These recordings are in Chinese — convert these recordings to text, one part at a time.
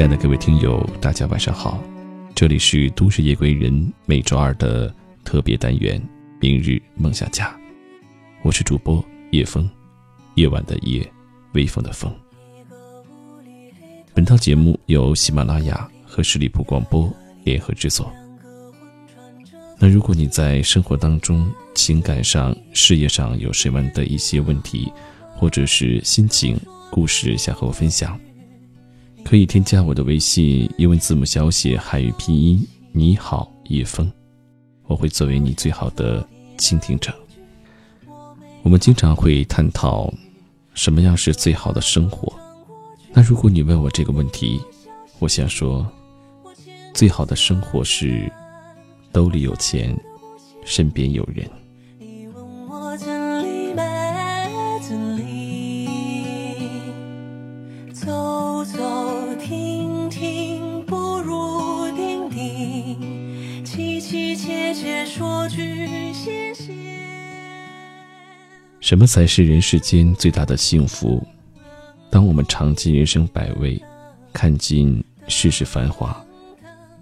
亲爱的各位听友，大家晚上好，这里是都市夜归人每周二的特别单元《明日梦想家》，我是主播叶风，夜晚的夜，微风的风。本套节目由喜马拉雅和十里铺广播联合制作。那如果你在生活当中、情感上、事业上有什么的一些问题，或者是心情、故事想和我分享？可以添加我的微信，英文字母小写汉语拼音你好叶枫，我会作为你最好的倾听者。我们经常会探讨什么样是最好的生活。那如果你问我这个问题，我想说，最好的生活是兜里有钱，身边有人。凄凄切切说句谢谢什么才是人世间最大的幸福？当我们尝尽人生百味，看尽世事繁华，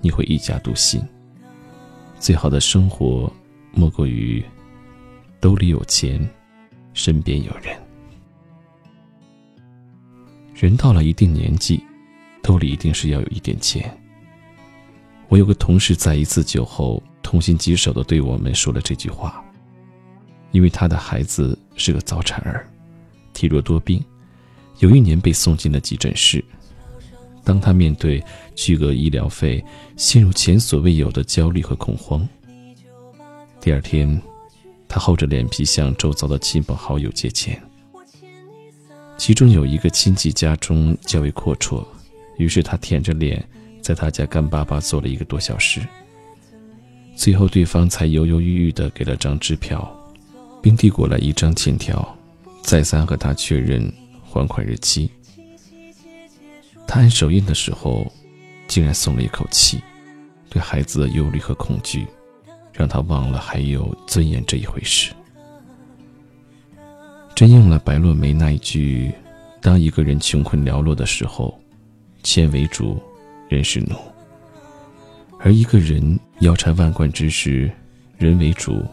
你会一家独信。最好的生活，莫过于兜里有钱，身边有人。人到了一定年纪，兜里一定是要有一点钱。我有个同事在一次酒后，痛心疾首的对我们说了这句话。因为他的孩子是个早产儿，体弱多病，有一年被送进了急诊室。当他面对巨额医疗费，陷入前所未有的焦虑和恐慌。第二天，他厚着脸皮向周遭的亲朋好友借钱。其中有一个亲戚家中较为阔绰，于是他舔着脸在他家干巴巴坐了一个多小时。最后，对方才犹犹豫豫地给了张支票。并递过来一张欠条，再三和他确认还款日期。他按手印的时候，竟然松了一口气。对孩子的忧虑和恐惧，让他忘了还有尊严这一回事。真应了白落梅那一句：“当一个人穷困寥落的时候，钱为主，人是奴；而一个人腰缠万贯之时，人为主，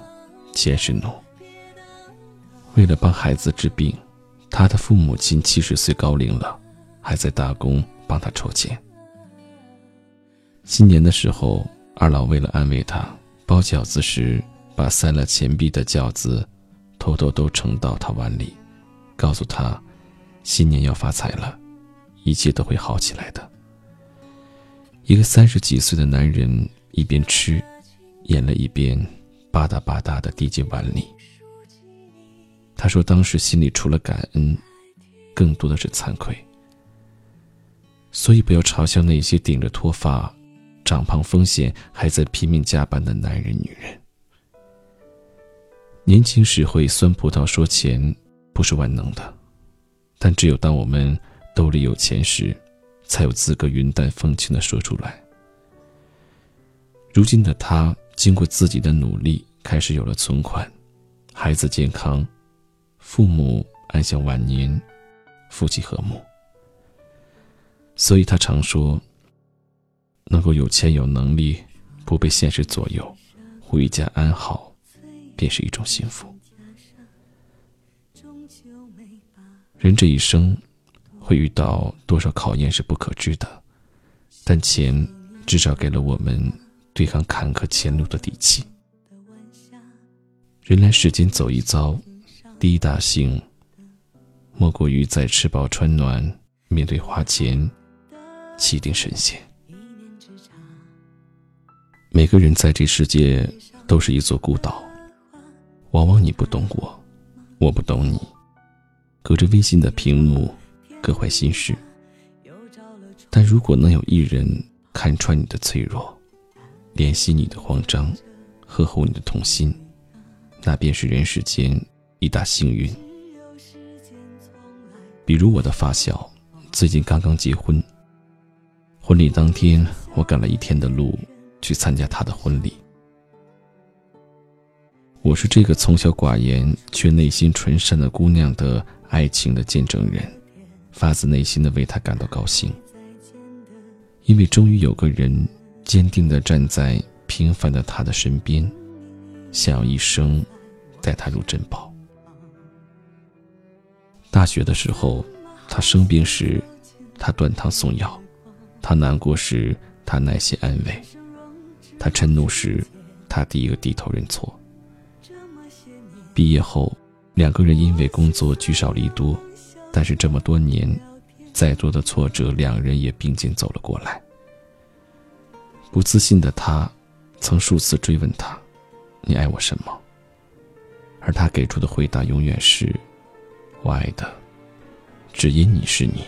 钱是奴。”为了帮孩子治病，他的父母亲七十岁高龄了，还在打工帮他筹钱。新年的时候，二老为了安慰他，包饺子时把塞了钱币的饺子偷偷都盛到他碗里，告诉他，新年要发财了，一切都会好起来的。一个三十几岁的男人一边吃，眼泪一边吧嗒吧嗒的滴进碗里。他说：“当时心里除了感恩，更多的是惭愧。所以不要嘲笑那些顶着脱发、长胖风险还在拼命加班的男人、女人。年轻时会酸葡萄说钱不是万能的，但只有当我们兜里有钱时，才有资格云淡风轻的说出来。如今的他，经过自己的努力，开始有了存款，孩子健康。”父母安享晚年，夫妻和睦。所以他常说：“能够有钱有能力，不被现实左右，回家安好，便是一种幸福。”人这一生会遇到多少考验是不可知的，但钱至少给了我们对抗坎坷前路的底气。人来世间走一遭。第一大幸，莫过于在吃饱穿暖、面对花钱、气定神闲。每个人在这世界都是一座孤岛，往往你不懂我，我不懂你，隔着微信的屏幕，各怀心事。但如果能有一人看穿你的脆弱，怜惜你的慌张，呵护你的痛心，那便是人世间。一大幸运，比如我的发小，最近刚刚结婚。婚礼当天，我赶了一天的路去参加他的婚礼。我是这个从小寡言却内心纯善的姑娘的爱情的见证人，发自内心的为他感到高兴。因为终于有个人坚定地站在平凡的他的身边，想要一生带他入珍宝。大学的时候，他生病时，他端汤送药；他难过时，他耐心安慰；他嗔怒时，他第一个低头认错。毕业后，两个人因为工作聚少离多，但是这么多年，再多的挫折，两人也并肩走了过来。不自信的他，曾数次追问他：“你爱我什么？”而他给出的回答永远是：“我爱的，只因你是你。”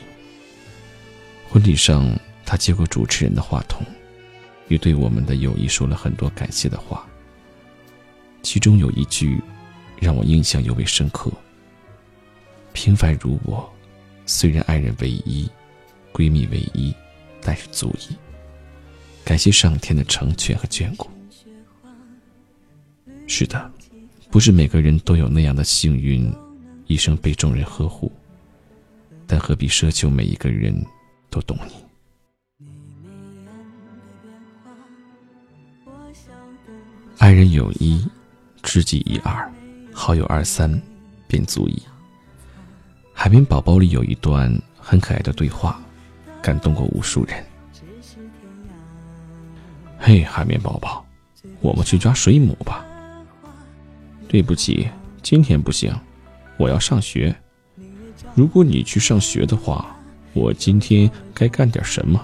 婚礼上，他接过主持人的话筒，也对我们的友谊说了很多感谢的话。其中有一句。让我印象尤为深刻。平凡如我，虽然爱人唯一，闺蜜唯一，但是足矣。感谢上天的成全和眷顾。是的，不是每个人都有那样的幸运，一生被众人呵护。但何必奢求每一个人都懂你？爱人有一，知己一二。好友二三，便足矣。海绵宝宝里有一段很可爱的对话，感动过无数人。嘿，海绵宝宝，我们去抓水母吧。对不起，今天不行，我要上学。如果你去上学的话，我今天该干点什么？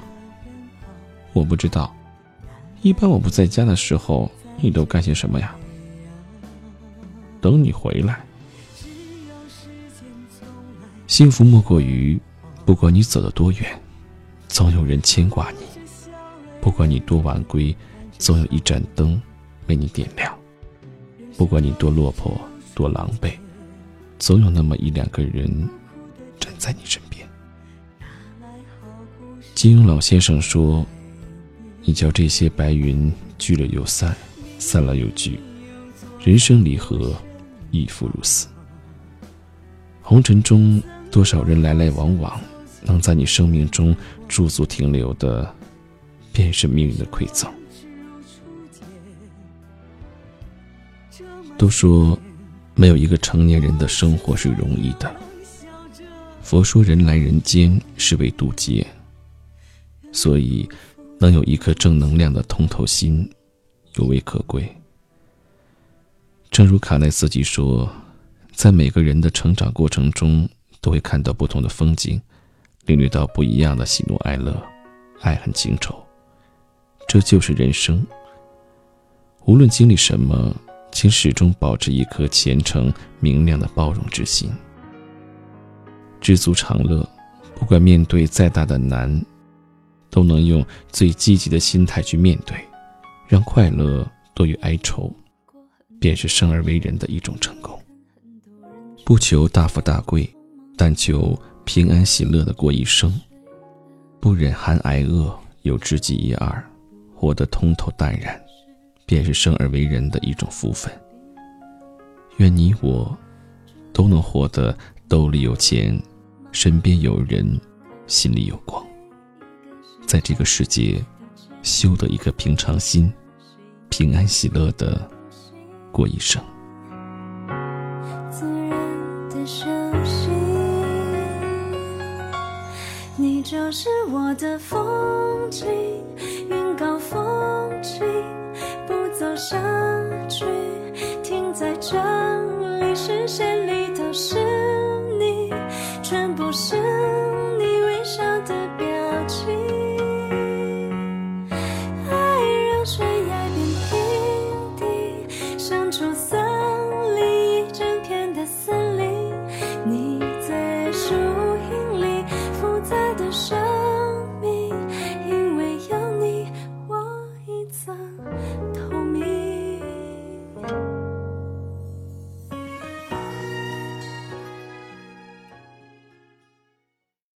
我不知道。一般我不在家的时候，你都干些什么呀？等你回来，幸福莫过于，不管你走得多远，总有人牵挂你；不管你多晚归，总有一盏灯为你点亮；不管你多落魄、多狼狈，总有那么一两个人站在你身边。金庸老先生说：“你叫这些白云聚了又散，散了又聚，人生离合。”亦复如斯。红尘中多少人来来往往，能在你生命中驻足停留的，便是命运的馈赠。都说，没有一个成年人的生活是容易的。佛说人来人间是为渡劫，所以能有一颗正能量的通透心，尤为可贵。正如卡耐斯基说，在每个人的成长过程中，都会看到不同的风景，领略到不一样的喜怒哀乐、爱恨情仇。这就是人生。无论经历什么，请始终保持一颗虔诚、明亮的包容之心，知足常乐。不管面对再大的难，都能用最积极的心态去面对，让快乐多于哀愁。便是生而为人的一种成功。不求大富大贵，但求平安喜乐的过一生。不忍寒挨饿，有知己一二，活得通透淡然，便是生而为人的一种福分。愿你我都能活得兜里有钱，身边有人，心里有光，在这个世界修得一颗平常心，平安喜乐的。过一生。就是我的风景，云高风轻，不走下去。